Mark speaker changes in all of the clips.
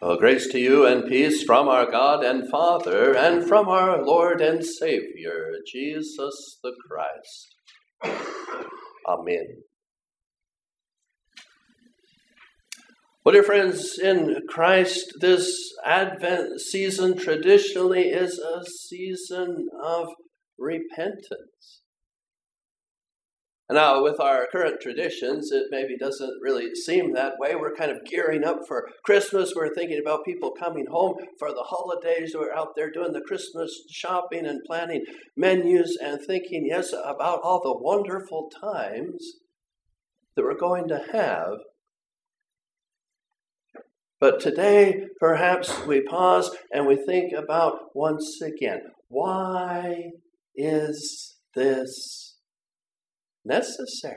Speaker 1: Oh, grace to you and peace from our God and Father and from our Lord and Savior, Jesus the Christ. Amen. Well, dear friends, in Christ, this Advent season traditionally is a season of repentance. Now, with our current traditions, it maybe doesn't really seem that way. We're kind of gearing up for Christmas. We're thinking about people coming home for the holidays. We're out there doing the Christmas shopping and planning menus and thinking, yes, about all the wonderful times that we're going to have. But today, perhaps we pause and we think about once again why is this necessary?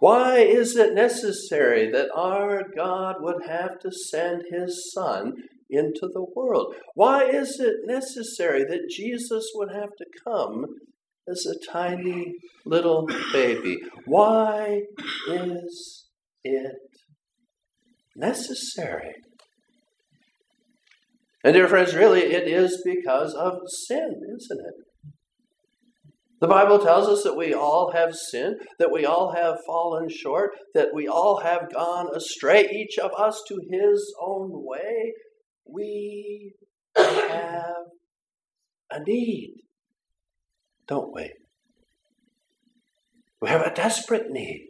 Speaker 1: Why is it necessary that our God would have to send his Son into the world? Why is it necessary that Jesus would have to come as a tiny little baby? Why is it necessary? And, dear friends, really, it is because of sin, isn't it? The Bible tells us that we all have sinned, that we all have fallen short, that we all have gone astray, each of us to his own way. We have a need, don't we? We have a desperate need.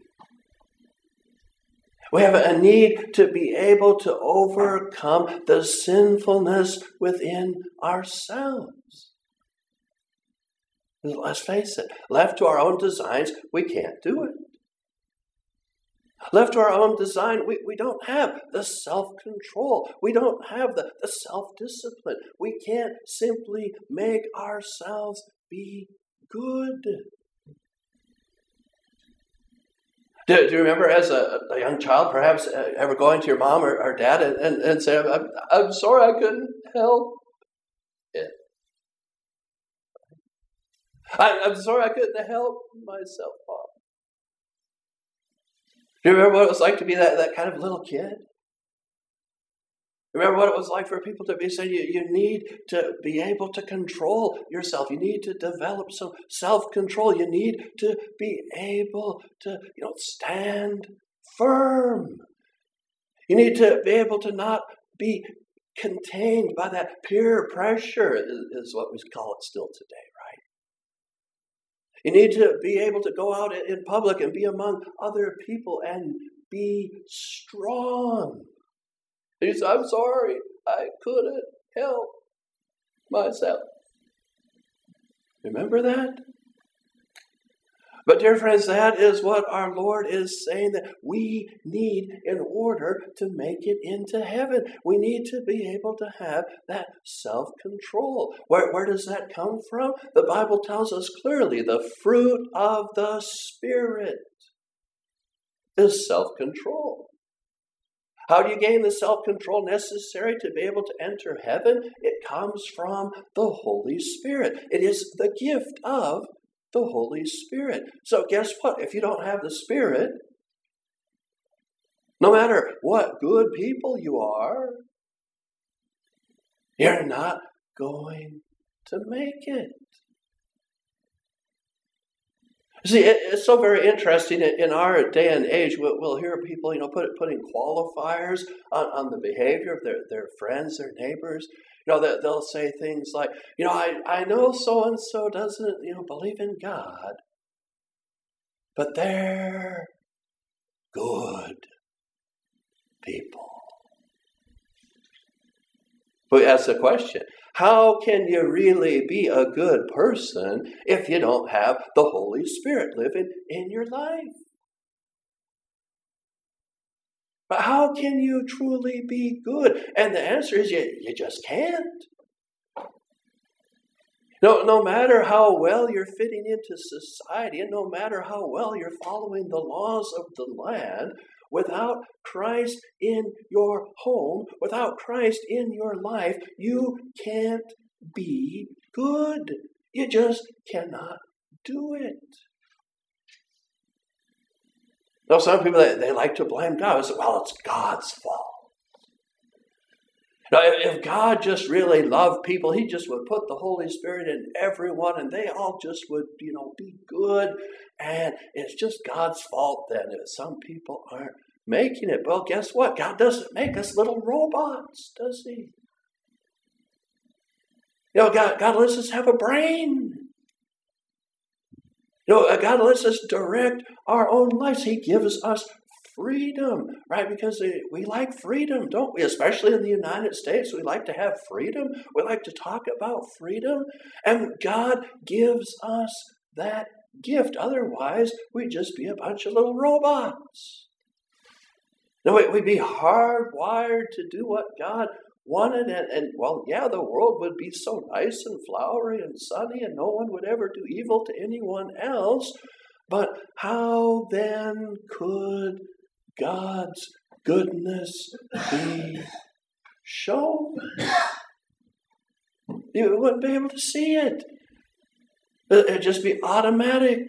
Speaker 1: We have a need to be able to overcome the sinfulness within ourselves. Let's face it, left to our own designs, we can't do it. Left to our own design, we, we don't have the self control. We don't have the, the self discipline. We can't simply make ourselves be good. Do, do you remember as a, a, young child, perhaps uh, ever going to your mom or, or dad and, and, and saying, I'm, I'm sorry I couldn't help it? I, am sorry I couldn't help myself, Bob. Do you remember what it was like to be that, that kind of little kid? Remember what it was like for people to be saying you, you need to be able to control yourself. You need to develop some self-control. You need to be able to, you know, stand firm. You need to be able to not be contained by that peer pressure, is, is what we call it still today. You need to be able to go out in public and be among other people and be strong. He said, I'm sorry, I couldn't help myself. Remember that? But, dear friends, that is what our Lord is saying that we need in order to make it into heaven. We need to be able to have that self control. Where, where does that come from? The Bible tells us clearly the fruit of the Spirit is self control. How do you gain the self control necessary to be able to enter heaven? It comes from the Holy Spirit. It is the gift of the Holy Spirit. So, guess what? If you don't have the Spirit, no matter what good people you are, you're not going to make it. See, it's so very interesting. In our day and age, we'll hear people, you know, put, putting qualifiers on, on the behavior of their, their friends, their neighbors. Know, that they'll say things like, you know, I, I know so and so doesn't, you know, believe in God, but they're good people. We ask the question how can you really be a good person if you don't have the Holy Spirit living in your life? But how can you truly be good? And the answer is you, you just can't. No, no matter how well you're fitting into society, and no matter how well you're following the laws of the land, without Christ in your home, without Christ in your life, you can't be good. You just cannot do it. Now, some people, they, they like to blame God. Say, well, it's God's fault. Now, if God just really loved people, He just would put the Holy Spirit in everyone and they all just would, you know, be good. And it's just God's fault then if uh, some people aren't making it. Well, guess what? God doesn't make us little robots, does He? You know, God, God lets us have a brain. You know, uh, God lets us direct our own lives. He gives us freedom, right? Because we like freedom, don't we? Especially in the United States, we like to have freedom. We like to talk about freedom. And God gives us that gift. Otherwise, we'd just be a bunch of little robots. No, we'd be hardwired to do what God wanted. And, and, well, yeah, the world would be so nice and flowery and sunny, and no one would ever do evil to anyone else. But how then could God's goodness be shown. You wouldn't be able to see it. It'd just be automatic.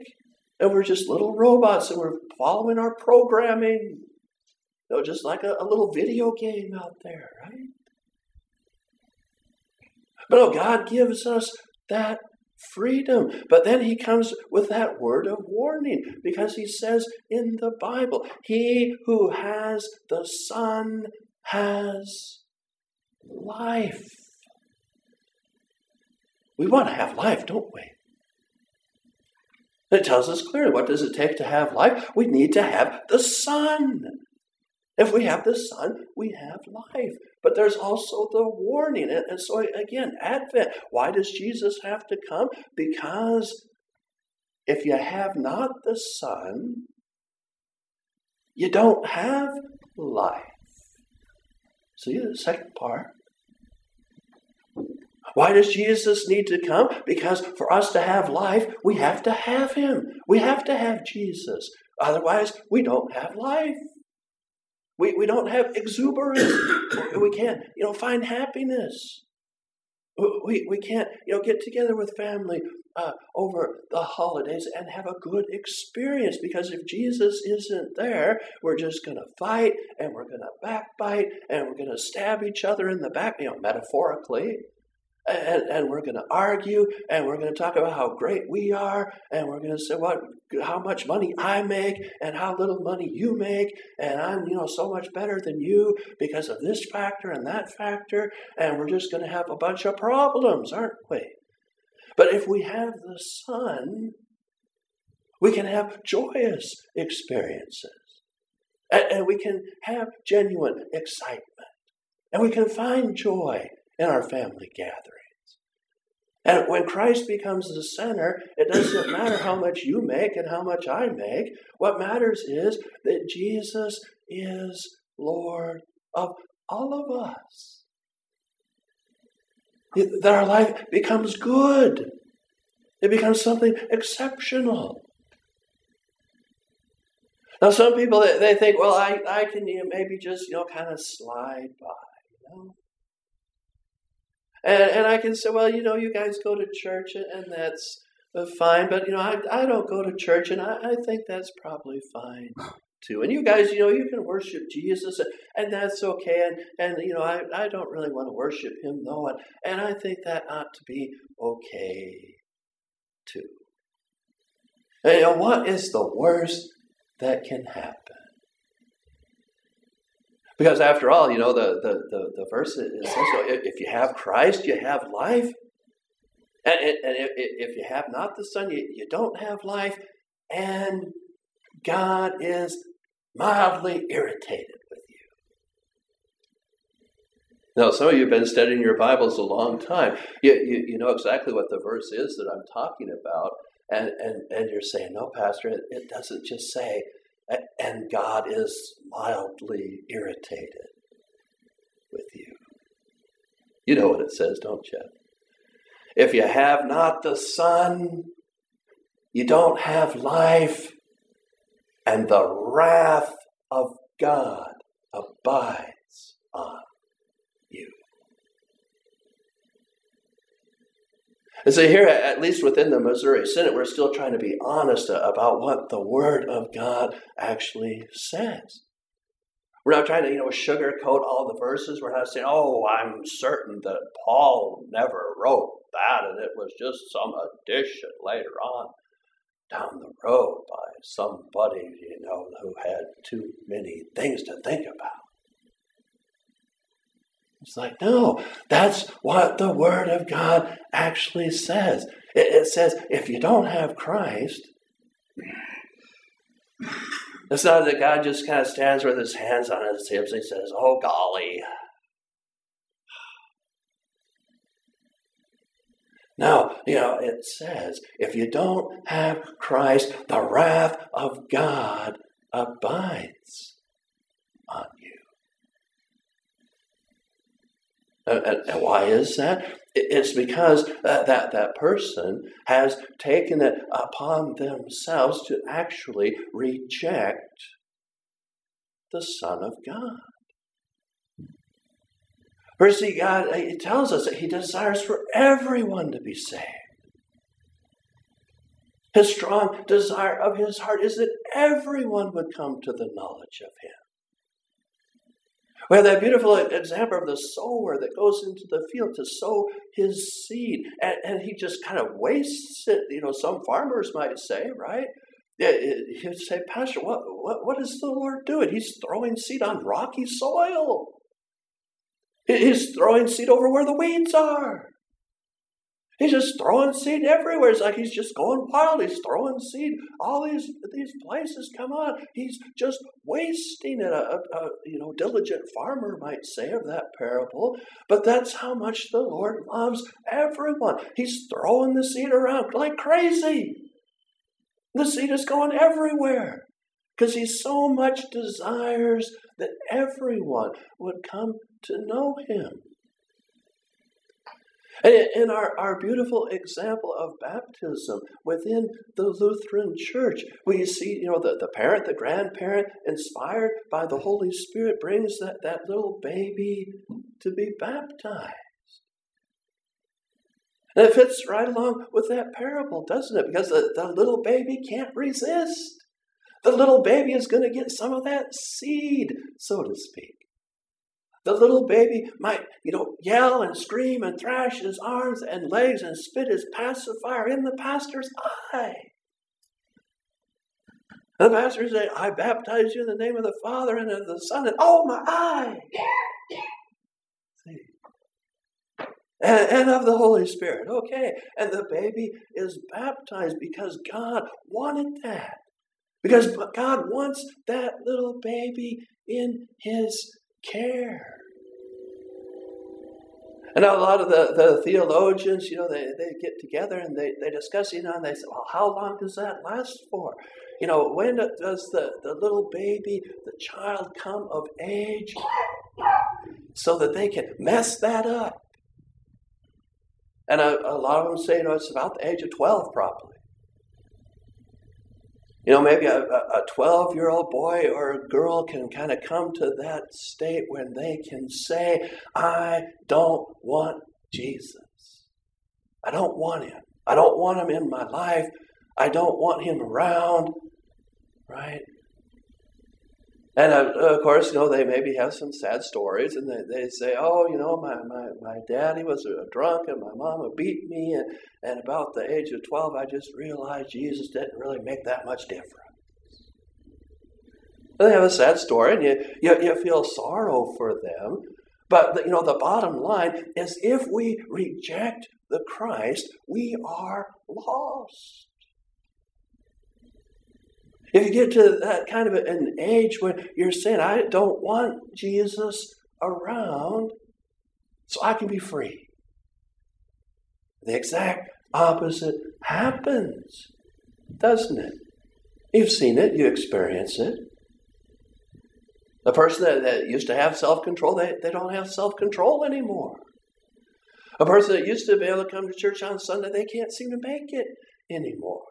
Speaker 1: And we're just little robots and we're following our programming. You know, just like a, a little video game out there, right? But no, God gives us that freedom. But then he comes with that word of warning because he says in the Bible, He who has the Son has life. We want to have life, don't we? It tells us clearly what does it take to have life? We need to have the Son. If we have the Son, we have life. But there's also the warning. And, so, again, Advent. Why does Jesus have to come? Because if you have not the Son, you don't have life. See the second part? Why does Jesus need to come? Because for us to have life, we have to have Him. We have to have Jesus. Otherwise, we don't have life. We, we don't have exuberance. we can't, you know, find happiness. We, we can't, you know, get together with family uh, over the holidays and have a good experience because if Jesus isn't there, we're just going to fight and we're going to backbite and we're going to stab each other in the back, you know, metaphorically and, and we're going to argue and we're going to talk about how great we are and we're going to say what how much money I make and how little money you make and I'm you know so much better than you because of this factor and that factor and we're just going to have a bunch of problems aren't we? But if we have the son we can have joyous experiences and, and we can have genuine excitement and we can find joy in our family gatherings and when Christ becomes the center, it doesn't matter how much you make and how much I make. What matters is that Jesus is Lord of all of us. That our life becomes good. It becomes something exceptional. Now, some people they think, well, I, I can maybe just you know kind of slide by. You know? And, and I can say, well, you know, you guys go to church and that's uh, fine, but, you know, I, I don't go to church and I, I think that's probably fine too. And you guys, you know, you can worship Jesus and, that's okay. And, and you know, I, I don't really want to worship him though. And, and I think that ought to be okay too. And, you know, what is the worst that can happen? Because after all, you know, the, the, the, the verse says, if you have Christ, you have life. And, and if you have not the Son, you, you don't have life. And God is mildly irritated with you. Now, some of you have been studying your Bibles a long time. You, you, you know exactly what the verse is that I'm talking about. And, and, and you're saying, no, Pastor, it, it doesn't just say and God is mildly irritated with you. You know what it says, don't you? If you have not the Son, you don't have life, and the wrath of God abides on And so here, at least within the Missouri Synod, we're still trying to be honest about what the Word of God actually says. We're not trying to, you know, sugarcoat all the verses. We're not saying, oh, I'm certain that Paul never wrote that and it was just some addition later on down the road by somebody, you know, who had too many things to think about. It's like, no, that's what the Word of God actually says. It, it says, if you don't have Christ, it's not that God just kind of stands with his hands on his hips and says, oh, golly. Now, you know, it says, if you don't have Christ, the wrath of God abides on you. Uh, uh, and, and why is that? It's because that, that, that person has taken it upon themselves to actually reject the Son of God. For see, God He tells us that He desires for everyone to be saved. His strong desire of His heart is that everyone would come to the knowledge of Him. We have that beautiful example of the sower that goes into the field to sow his seed, and, and he just kind of wastes it. You know, some farmers might say, right? Eh, He'd say, Pastor, what, what, what is the Lord doing? He's throwing seed on rocky soil. He's throwing seed over where the weeds are. He's just throwing seed everywhere. It's like he's just going wild. He's throwing seed all these these places. Come on, he's just wasting it. A, a, a, you know diligent farmer might say of that parable, but that's how much the Lord loves everyone. He's throwing the seed around like crazy. The seed is going everywhere because he so much desires that everyone would come to know him. In our, our beautiful example of baptism within the Lutheran Church, we see, you know, the, the parent, the grandparent, inspired by the Holy Spirit, brings that, that little baby to be baptized. And it fits right along with that parable, doesn't it? Because the, the little baby can't resist. The little baby is going to get some of that seed, so to speak. The little baby might, you know, yell and scream and thrash his arms and legs and spit his pacifier in the pastor's eye. The pastor say, I baptize you in the name of the Father and of the Son, and oh, my eye! And, and of the Holy Spirit. Okay. And the baby is baptized because God wanted that. Because God wants that little baby in his care. And now a lot of the, the theologians, you know, they, they get together and they, they discuss, you know, and they say, well, how long does that last for? You know, when does the, the little baby, the child come of age so that they can mess that up? And a, a lot of them say, you know, it's about the age of 12 probably. You know, maybe a 12 year old boy or a girl can kind of come to that state when they can say, I don't want Jesus. I don't want him. I don't want him in my life. I don't want him around. Right? And of course, you know, they maybe have some sad stories and they, they say, oh, you know, my, my, my daddy was a drunk and my mama beat me. And, and about the age of 12, I just realized Jesus didn't really make that much difference. They have a sad story and you, you, you feel sorrow for them. But, the, you know, the bottom line is if we reject the Christ, we are lost. If you get to that kind of an age when you're saying, I don't want Jesus around so I can be free, the exact opposite happens, doesn't it? You've seen it, you experience it. The person that, that used to have self control, they, they don't have self control anymore. A person that used to be able to come to church on Sunday, they can't seem to make it anymore.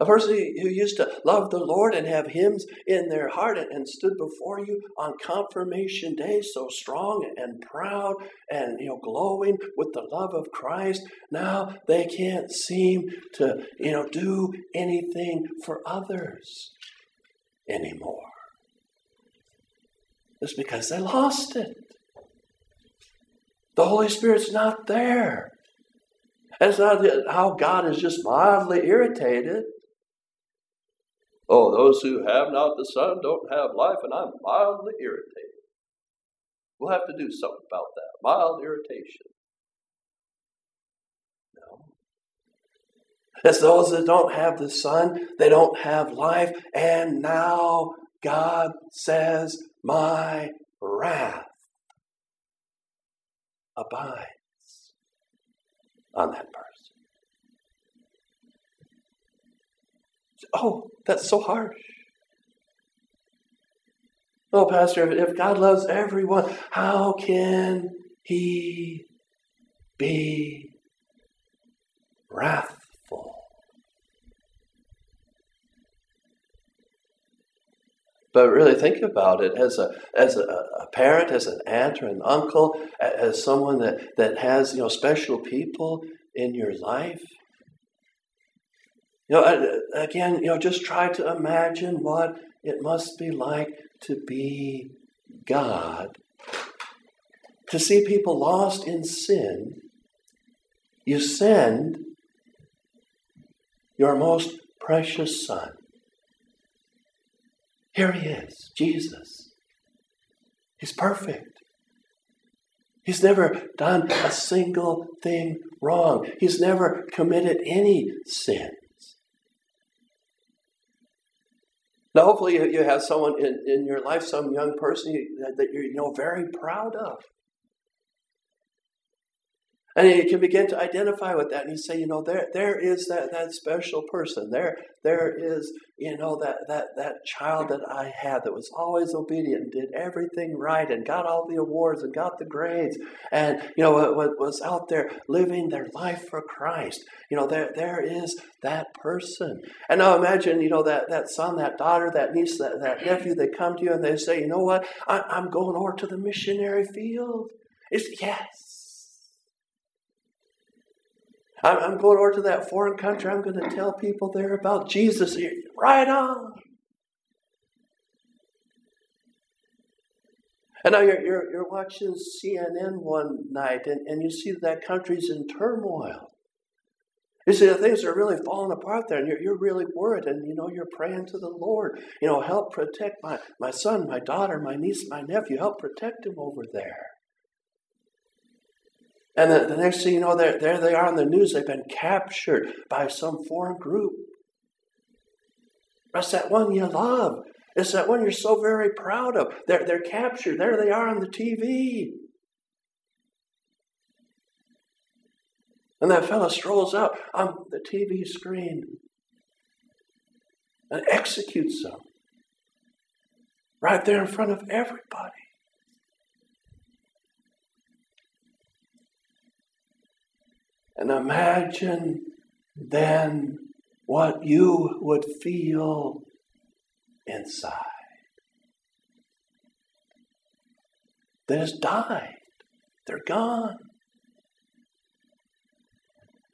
Speaker 1: A person who used to love the Lord and have hymns in their heart and stood before you on confirmation day so strong and proud and you know glowing with the love of Christ, now they can't seem to you know do anything for others anymore. It's because they lost it. The Holy Spirit's not there. It's not how God is just mildly irritated. Oh, those who have not the Son don't have life, and I'm mildly irritated. We'll have to do something about that. Mild irritation. No. Those that don't have the Son, they don't have life, and now God says, My wrath abides on that person. Oh, that's so harsh. Oh, Pastor, if God loves everyone, how can he be wrathful? But really think about it as a as a, a, parent, as an aunt or an uncle, as someone that, that has you know special people in your life. You know, again, you know, just try to imagine what it must be like to be God. To see people lost in sin, you send your most precious Son. Here he is, Jesus. He's perfect. He's never done a single thing wrong. He's never committed any sin. Now, hopefully, you, you have someone in, in your life, some young person that, that you're you know very proud of. And you can begin to identify with that, and you say, you know, there, there is that, that special person. There, there is, you know, that, that, that child that I had that was always obedient and did everything right and got all the awards and got the grades and, you know, was out there living their life for Christ. You know, there, there is that person. And now imagine, you know, that, that son, that daughter, that niece, that, that nephew, they come to you and they say, you know what, I, I'm going over to the missionary field. It's, yes. I'm going over to that foreign country. I'm going to tell people there about Jesus. Right on. And now you're, you're, you're watching CNN one night and, and you see that country's in turmoil. You see, the things are really falling apart there, and you're, you're really worried, and you know, you're praying to the Lord. You know, help protect my, my son, my daughter, my niece, my nephew. Help protect him over there. And the, the next thing you know, there, they are on the news. They've been captured by some foreign group. That's that one you love. It's that one you're so very proud of. They're, they're captured. There they are on the TV. And that fellow strolls out on the TV screen and executes them right there in front of everybody. And imagine then what you would feel inside. They just died. They're gone.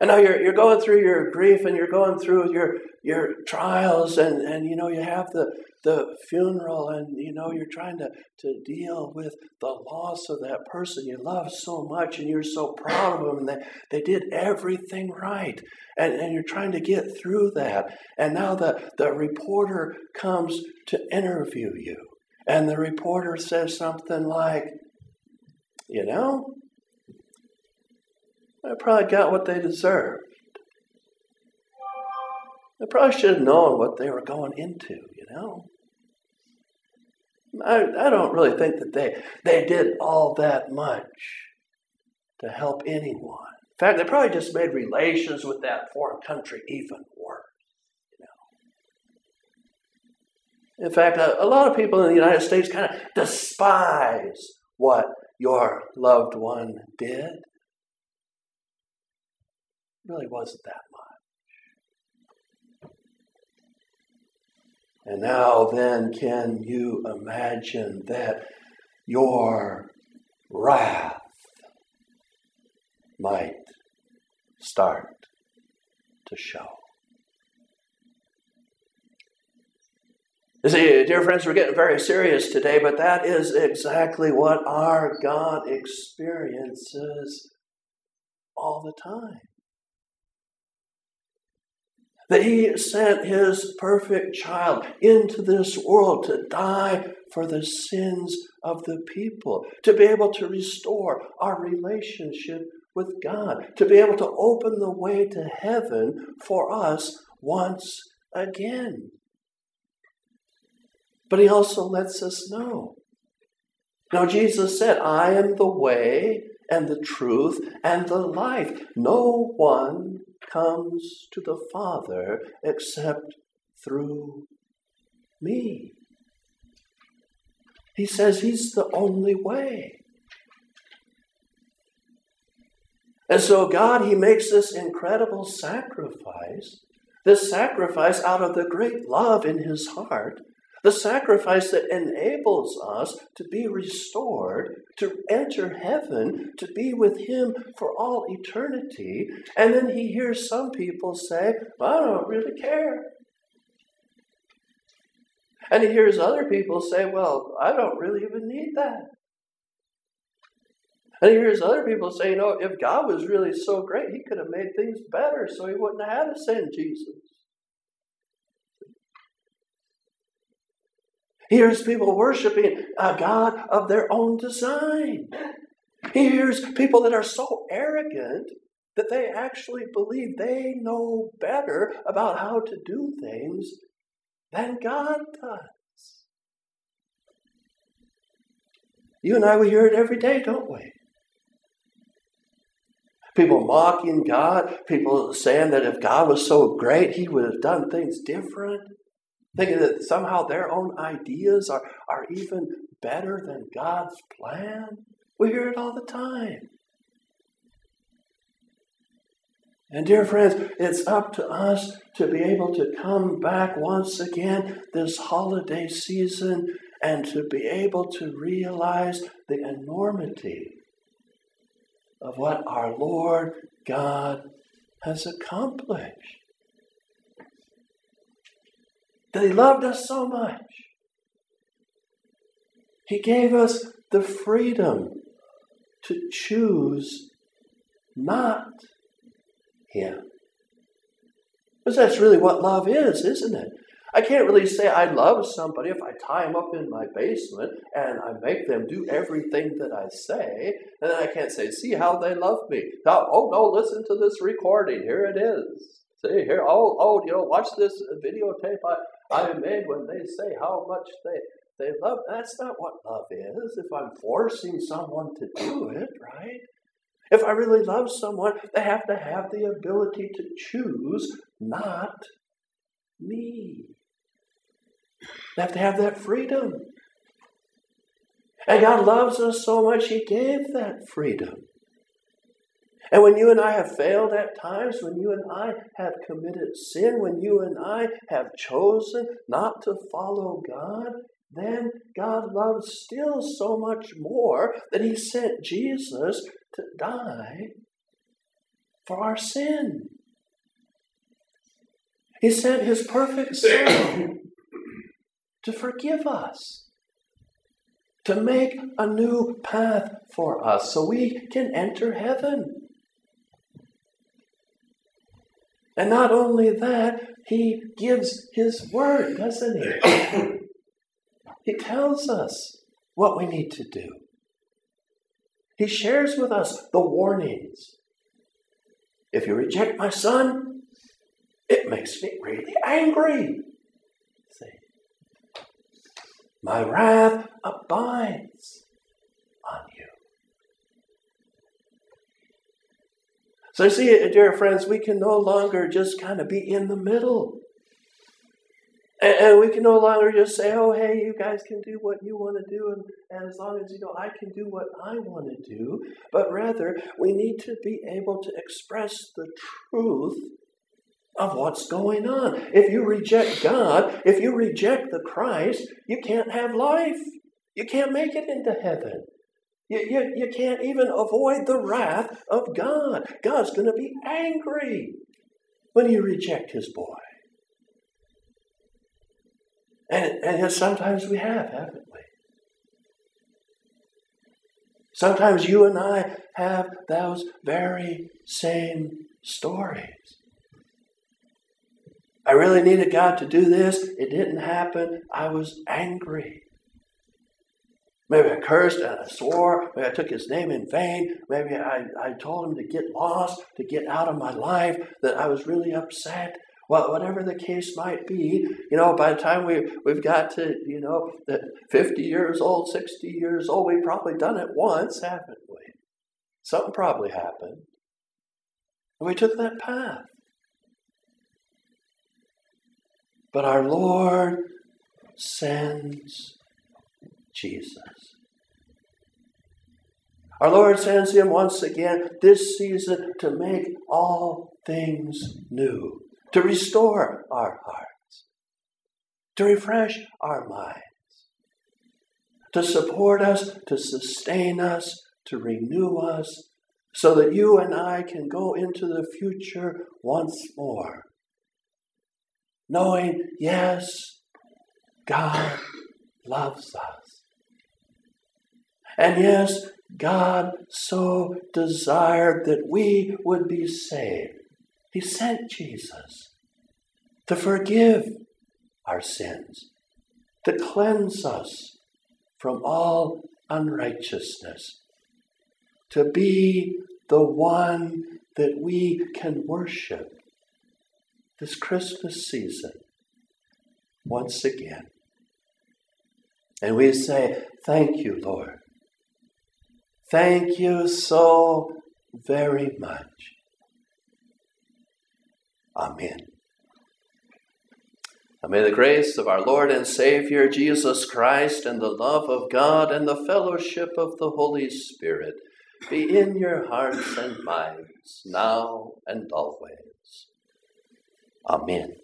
Speaker 1: And now you're, you're going through your grief and you're going through your, your trials and, and you know you have the, the funeral and you know you're trying to, to deal with the loss of that person you love so much and you're so proud of them and they, they did everything right. And, and you're trying to get through that. And now the, the reporter comes to interview you. And the reporter says something like you know I probably got what they deserved. They probably should have known what they were going into, you know. I, I don't really think that they, they did all that much to help anyone. In fact, they probably just made relations with that foreign country even worse. You know? In fact, a, a lot of people in the United States kind of despise what your loved one did really wasn't that much. And now, then, can you imagine that your wrath might start to show? You see, dear friends, we're getting very serious today, but that is exactly what our God experiences all the time. That He sent His perfect child into this world to die for the sins of the people, to be able to restore our relationship with God, to be able to open the way to heaven for us once again. But he also lets us know. Now, Jesus said, I am the way and the truth and the life. No one comes to the Father except through me. He says he's the only way. And so, God, He makes this incredible sacrifice, this sacrifice out of the great love in His heart, the sacrifice that enables us to be restored, to enter heaven, to be with Him for all eternity. And then He hears some people say, well, I don't really care. And He hears other people say, Well, I don't really even need that. And he hears other people say, you know, if God was really so great, he could have made things better so he wouldn't have had to send Jesus. Hears people worshiping a God of their own design. He hears people that are so arrogant that they actually believe they know better about how to do things than God does. You and I, we hear it every day, don't we? People mocking God, people saying that if God was so great, he would have done things different thinking that somehow their own ideas are, are even better than God's plan. We hear it all the time. And, dear friends, it's up to us to be able to come back once again this holiday season and to be able to realize the enormity of what our Lord God has accomplished that He loved us so much. He gave us the freedom to choose not Him. Because that's really what love is, isn't it? I can't really say I love somebody if I tie them up in my basement and I make them do everything that I say. And then I can't say, see how they love me. Now, oh no, listen to this recording. Here it is. See here, oh, oh, you know, watch this videotape. I, I made when they say how much they, they love. That's not what love is. If I'm forcing someone to do it, right? If I really love someone, they have to have the ability to choose not me. They have to have that freedom. And God loves us so much, He gave that freedom. And when you and I have failed at times, when you and I have committed sin, when you and I have chosen not to follow God, then God loves still so much more that He sent Jesus to die for our sin. He sent His perfect Son to forgive us, to make a new path for us so we can enter heaven. And not only that, he gives his word, doesn't he? he tells us what we need to do. He shares with us the warnings. If you reject my son, it makes me really angry. See? My wrath abides on you. So, see, dear friends, we can no longer just kind of be in the middle. And, we can no longer just say, oh, hey, you guys can do what you want to do, and, and as long as you know I can do what I want to do. But rather, we need to be able to express the truth of what's going on. If you reject God, if you reject the Christ, you can't have life. You can't make it into heaven. You, you, you can't even avoid the wrath of God. God's going to be angry when you reject his boy. And, and yet sometimes we have, haven't we? Sometimes you and I have those very same stories. I really needed God to do this. It didn't happen. I was angry. Maybe I cursed and I swore. Maybe I took his name in vain. Maybe I, I told him to get lost, to get out of my life, that I was really upset. Well, whatever the case might be, you know, by the time we, we've got to, you know, 50 years old, 60 years old, we've probably done it once, haven't we? Something probably happened. And we took that path. But our Lord sends Jesus. Our Lord sends him once again this season to make all things new, to restore our hearts, to refresh our minds, to support us, to sustain us, to renew us, so that you and I can go into the future once more, knowing, yes, God loves us. And yes, God so desired that we would be saved. He sent Jesus to forgive our sins, to cleanse us from all unrighteousness, to be the one that we can worship this Christmas season once again. And we say, Thank you, Lord. Thank you so very much. Amen. And may the grace of our Lord and Savior Jesus Christ and the love of God and the fellowship of the Holy Spirit be in your hearts and minds now and always. Amen.